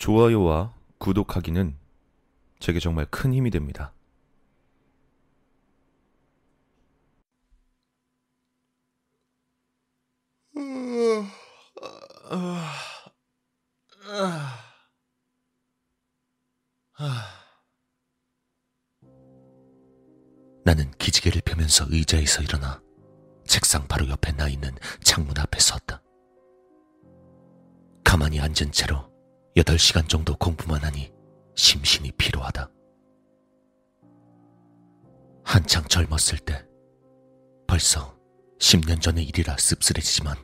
좋아요와 구독하기는 제게 정말 큰 힘이 됩니다. 나는 기지개를 펴면서 의자에서 일어나 책상 바로 옆에 나 있는 창문 앞에 섰다. 가만히 앉은 채로 8시간 정도 공부만 하니 심신이 피로하다. 한창 젊었을 때 벌써 10년 전의 일이라 씁쓸해지지만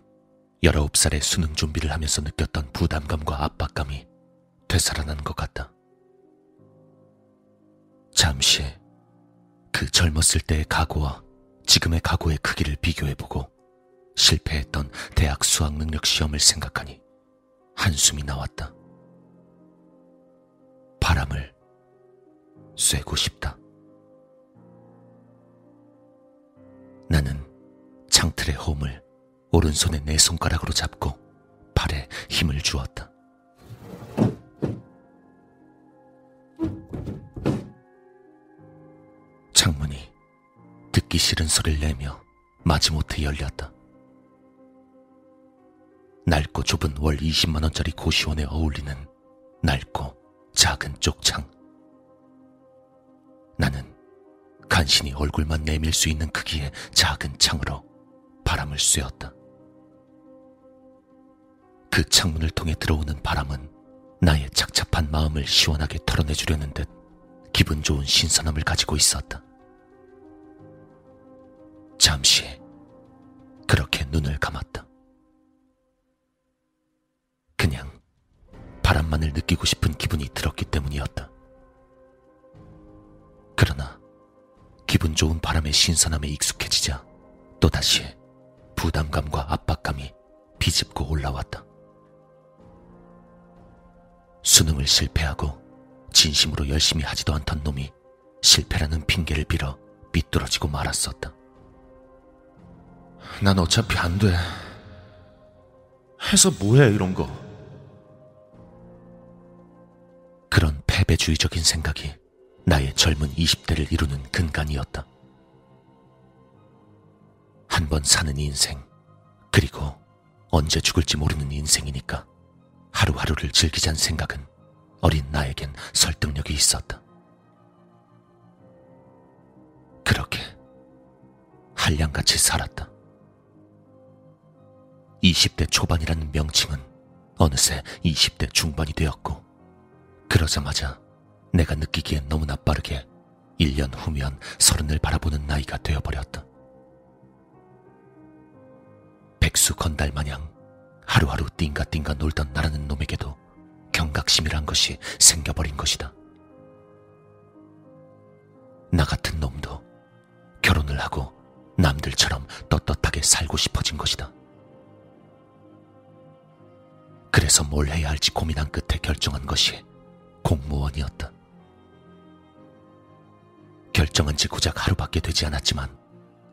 19살의 수능 준비를 하면서 느꼈던 부담감과 압박감이 되살아난 것 같다. 잠시 그 젊었을 때의 각오와 지금의 각오의 크기를 비교해보고 실패했던 대학 수학 능력 시험을 생각하니 한숨이 나왔다. 바람을 쐬고 싶다. 나는 창틀의 홈을 오른손에 내 손가락으로 잡고 팔에 힘을 주었다. 창문이 듣기 싫은 소리를 내며 마지못해 열렸다. 낡고 좁은 월 20만원짜리 고시원에 어울리는 낡고 작은 쪽창. 나는 간신히 얼굴만 내밀 수 있는 크기의 작은 창으로 바람을 쐬었다. 그 창문을 통해 들어오는 바람은 나의 착잡한 마음을 시원하게 털어내주려는 듯 기분 좋은 신선함을 가지고 있었다. 잠시 그렇게 눈을 감았다. 바람만을 느끼고 싶은 기분이 들었기 때문이었다. 그러나 기분 좋은 바람의 신선함에 익숙해지자 또다시 부담감과 압박감이 비집고 올라왔다. 수능을 실패하고 진심으로 열심히 하지도 않던 놈이 실패라는 핑계를 빌어 삐뚤어지고 말았었다. 난 어차피 안 돼. 해서 뭐해, 이런 거. 패배주의적인 생각이 나의 젊은 20대를 이루는 근간이었다. 한 번 사는 인생, 그리고 언제 죽을지 모르는 인생이니까 하루하루를 즐기자는 생각은 어린 나에겐 설득력이 있었다. 그렇게 한량같이 살았다. 20대 초반이라는 명칭은 어느새 20대 중반이 되었고, 그러자마자 내가 느끼기엔 너무나 빠르게 1년 후면 서른을 바라보는 나이가 되어버렸다. 백수 건달 마냥 하루하루 띵가띵가 놀던 나라는 놈에게도 경각심이란 것이 생겨버린 것이다. 나 같은 놈도 결혼을 하고 남들처럼 떳떳하게 살고 싶어진 것이다. 그래서 뭘 해야 할지 고민한 끝에 결정한 것이 공무원이었다. 결정한 지 고작 하루밖에 되지 않았지만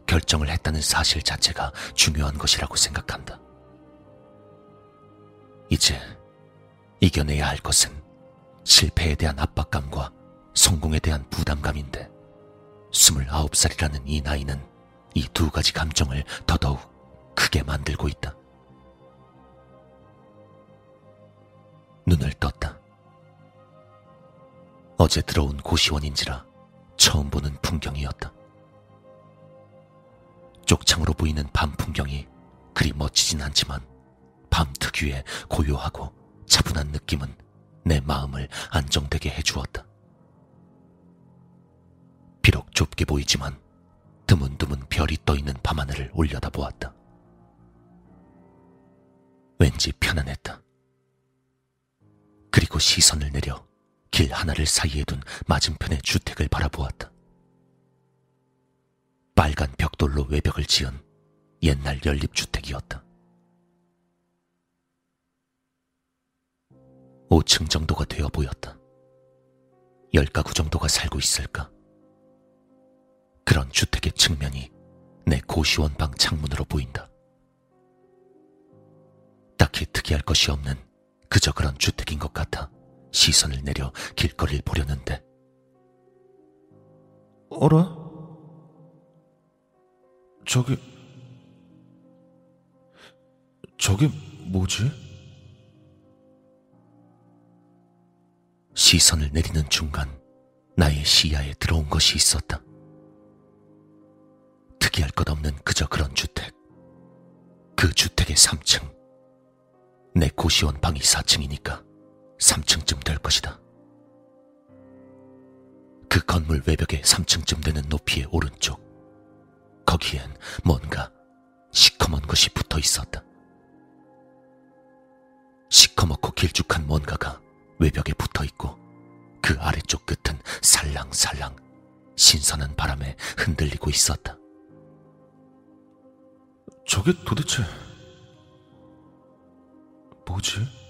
결정을 했다는 사실 자체가 중요한 것이라고 생각한다. 이제 이겨내야 할 것은 실패에 대한 압박감과 성공에 대한 부담감인데, 29살이라는 이 나이는 이 두 가지 감정을 더더욱 크게 만들고 있다. 눈을 떴다. 어제 들어온 고시원인지라 처음 보는 풍경이었다. 쪽창으로 보이는 밤 풍경이 그리 멋지진 않지만 밤 특유의 고요하고 차분한 느낌은 내 마음을 안정되게 해주었다. 비록 좁게 보이지만 드문드문 별이 떠있는 밤하늘을 올려다 보았다. 왠지 편안했다. 그리고 시선을 내려 길 하나를 사이에 둔 맞은편의 주택을 바라보았다. 빨간 벽돌로 외벽을 지은 옛날 연립주택이었다. 5층 정도가 되어 보였다. 열 가구 정도가 살고 있을까? 그런 주택의 측면이 내 고시원 방 창문으로 보인다. 딱히 특이할 것이 없는 그저 그런 주택인 것 같아 시선을 내려 길거리를 보려는데 어라? 저기 저게 뭐지? 시선을 내리는 중간 나의 시야에 들어온 것이 있었다. 특이할 것 없는 그저 그런 주택. 그 주택의 3층. 내 고시원 방이 4층이니까 3층쯤 될 것이다. 그 건물 외벽의 3층쯤 되는 높이의 오른쪽. 거기엔 뭔가 시커먼 것이 붙어 있었다. 시커멓고 길쭉한 뭔가가 외벽에 붙어 있고 그 아래쪽 끝은 살랑살랑 신선한 바람에 흔들리고 있었다. 저게 도대체 뭐지?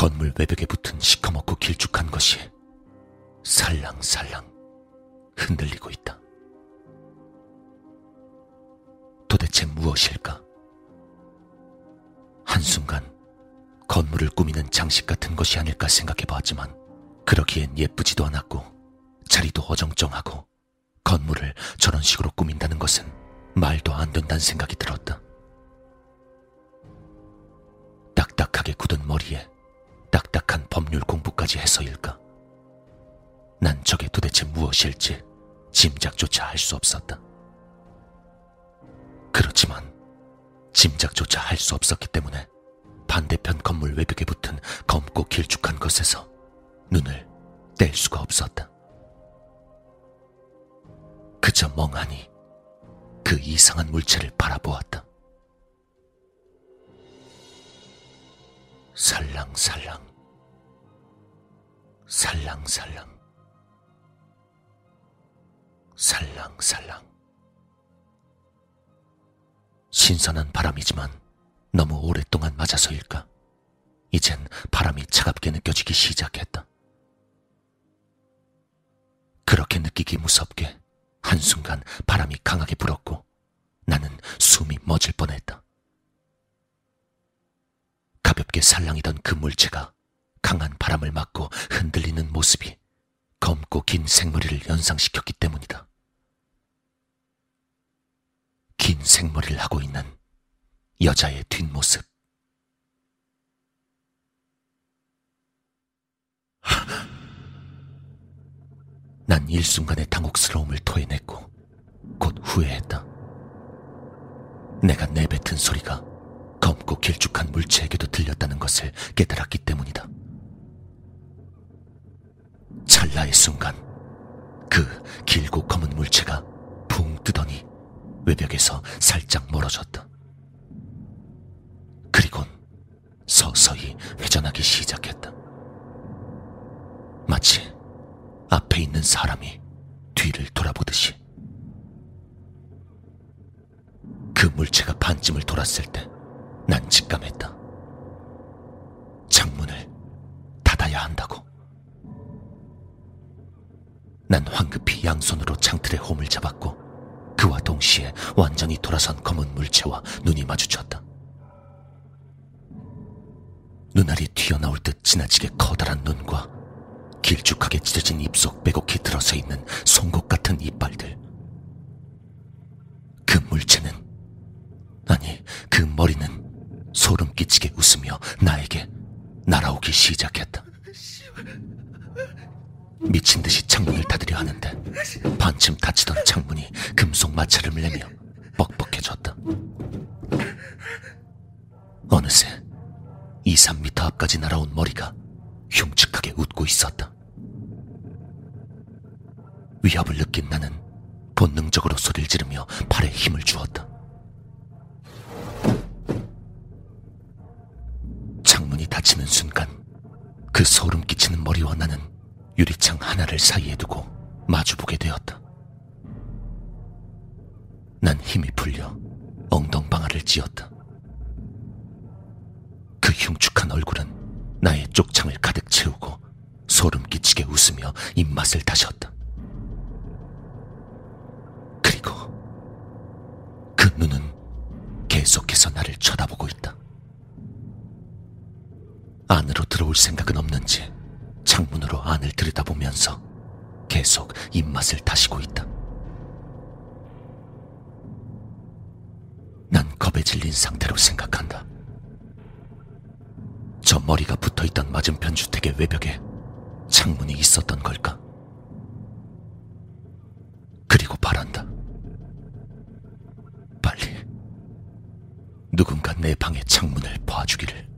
건물 외벽에 붙은 시커멓고 길쭉한 것이 살랑살랑 흔들리고 있다. 도대체 무엇일까? 한순간 건물을 꾸미는 장식 같은 것이 아닐까 생각해 보았지만 그러기엔 예쁘지도 않았고 자리도 어정쩡하고 건물을 저런 식으로 꾸민다는 것은 말도 안 된다는 생각이 들었다. 딱딱하게 굳은 머리에 법률 공부까지 해서일까? 난 저게 도대체 무엇일지 짐작조차 할 수 없었다. 그렇지만 짐작조차 할 수 없었기 때문에 반대편 건물 외벽에 붙은 검고 길쭉한 것에서 눈을 뗄 수가 없었다. 그저 멍하니 그 이상한 물체를 바라보았다. 살랑살랑, 살랑살랑, 살랑살랑. 신선한 바람이지만 너무 오랫동안 맞아서일까? 이젠 바람이 차갑게 느껴지기 시작했다. 그렇게 느끼기 무섭게 한순간 바람이 강하게 불었고 나는 숨이 멎을 뻔했다. 가볍게 살랑이던 그 물체가 강한 바람을 맞고 검고 긴 생머리를 연상시켰기 때문이다. 긴 생머리를 하고 있는 여자의 뒷모습. 난 일순간의 당혹스러움을 토해냈고 곧 후회했다. 내가 내뱉은 소리가 검고 길쭉한 물체에게도 들렸다는 것을 깨달았기 때문이다. 찰나의 순간 그 길고 검은 물체가 붕 뜨더니 외벽에서 살짝 멀어졌다. 그리곤 서서히 회전하기 시작했다. 마치 앞에 있는 사람이 뒤를 돌아보듯이. 그 물체가 반쯤을 돌았을 때 난 직감했다. 창문을 닫아야 한다고. 난 황급히 양손으로 창틀의 홈을 잡았고 그와 동시에 완전히 돌아선 검은 물체와 눈이 마주쳤다. 눈알이 튀어나올 듯 지나치게 커다란 눈과 길쭉하게 찢어진 입속 빼곡히 들어서 있는 송곳 같은 이빨들. 그 물체는, 아니, 그 머리는 소름 끼치게 웃으며 나에게 날아오기 시작했다. 미친 듯이 창문을 닫으려 하는데 반쯤 닫히던 창문이 금속 마찰을 내며 뻑뻑해졌다. 어느새 2, 3미터 앞까지 날아온 머리가 흉측하게 웃고 있었다. 위협을 느낀 나는 본능적으로 소리를 지르며 팔에 힘을 주었다. 창문이 닫히는 순간 그 소름 끼치는 머리와 나는 유리창 하나를 사이에 두고 마주보게 되었다. 난 힘이 풀려 엉덩방아를 찧었다. 그 흉측한 얼굴은 나의 쪽창을 가득 채우고 소름 끼치게 웃으며 입맛을 다셨다. 그리고 그 눈은 계속해서 나를 쳐다보고 있다. 안으로 들어올 생각은 없는지 창문으로 안을 들여다보면서 계속 입맛을 다시고 있다. 난 겁에 질린 상태로 생각한다. 저 머리가 붙어 있던 맞은편 주택의 외벽에 창문이 있었던 걸까? 그리고 바란다. 빨리 누군가 내 방의 창문을 봐주기를.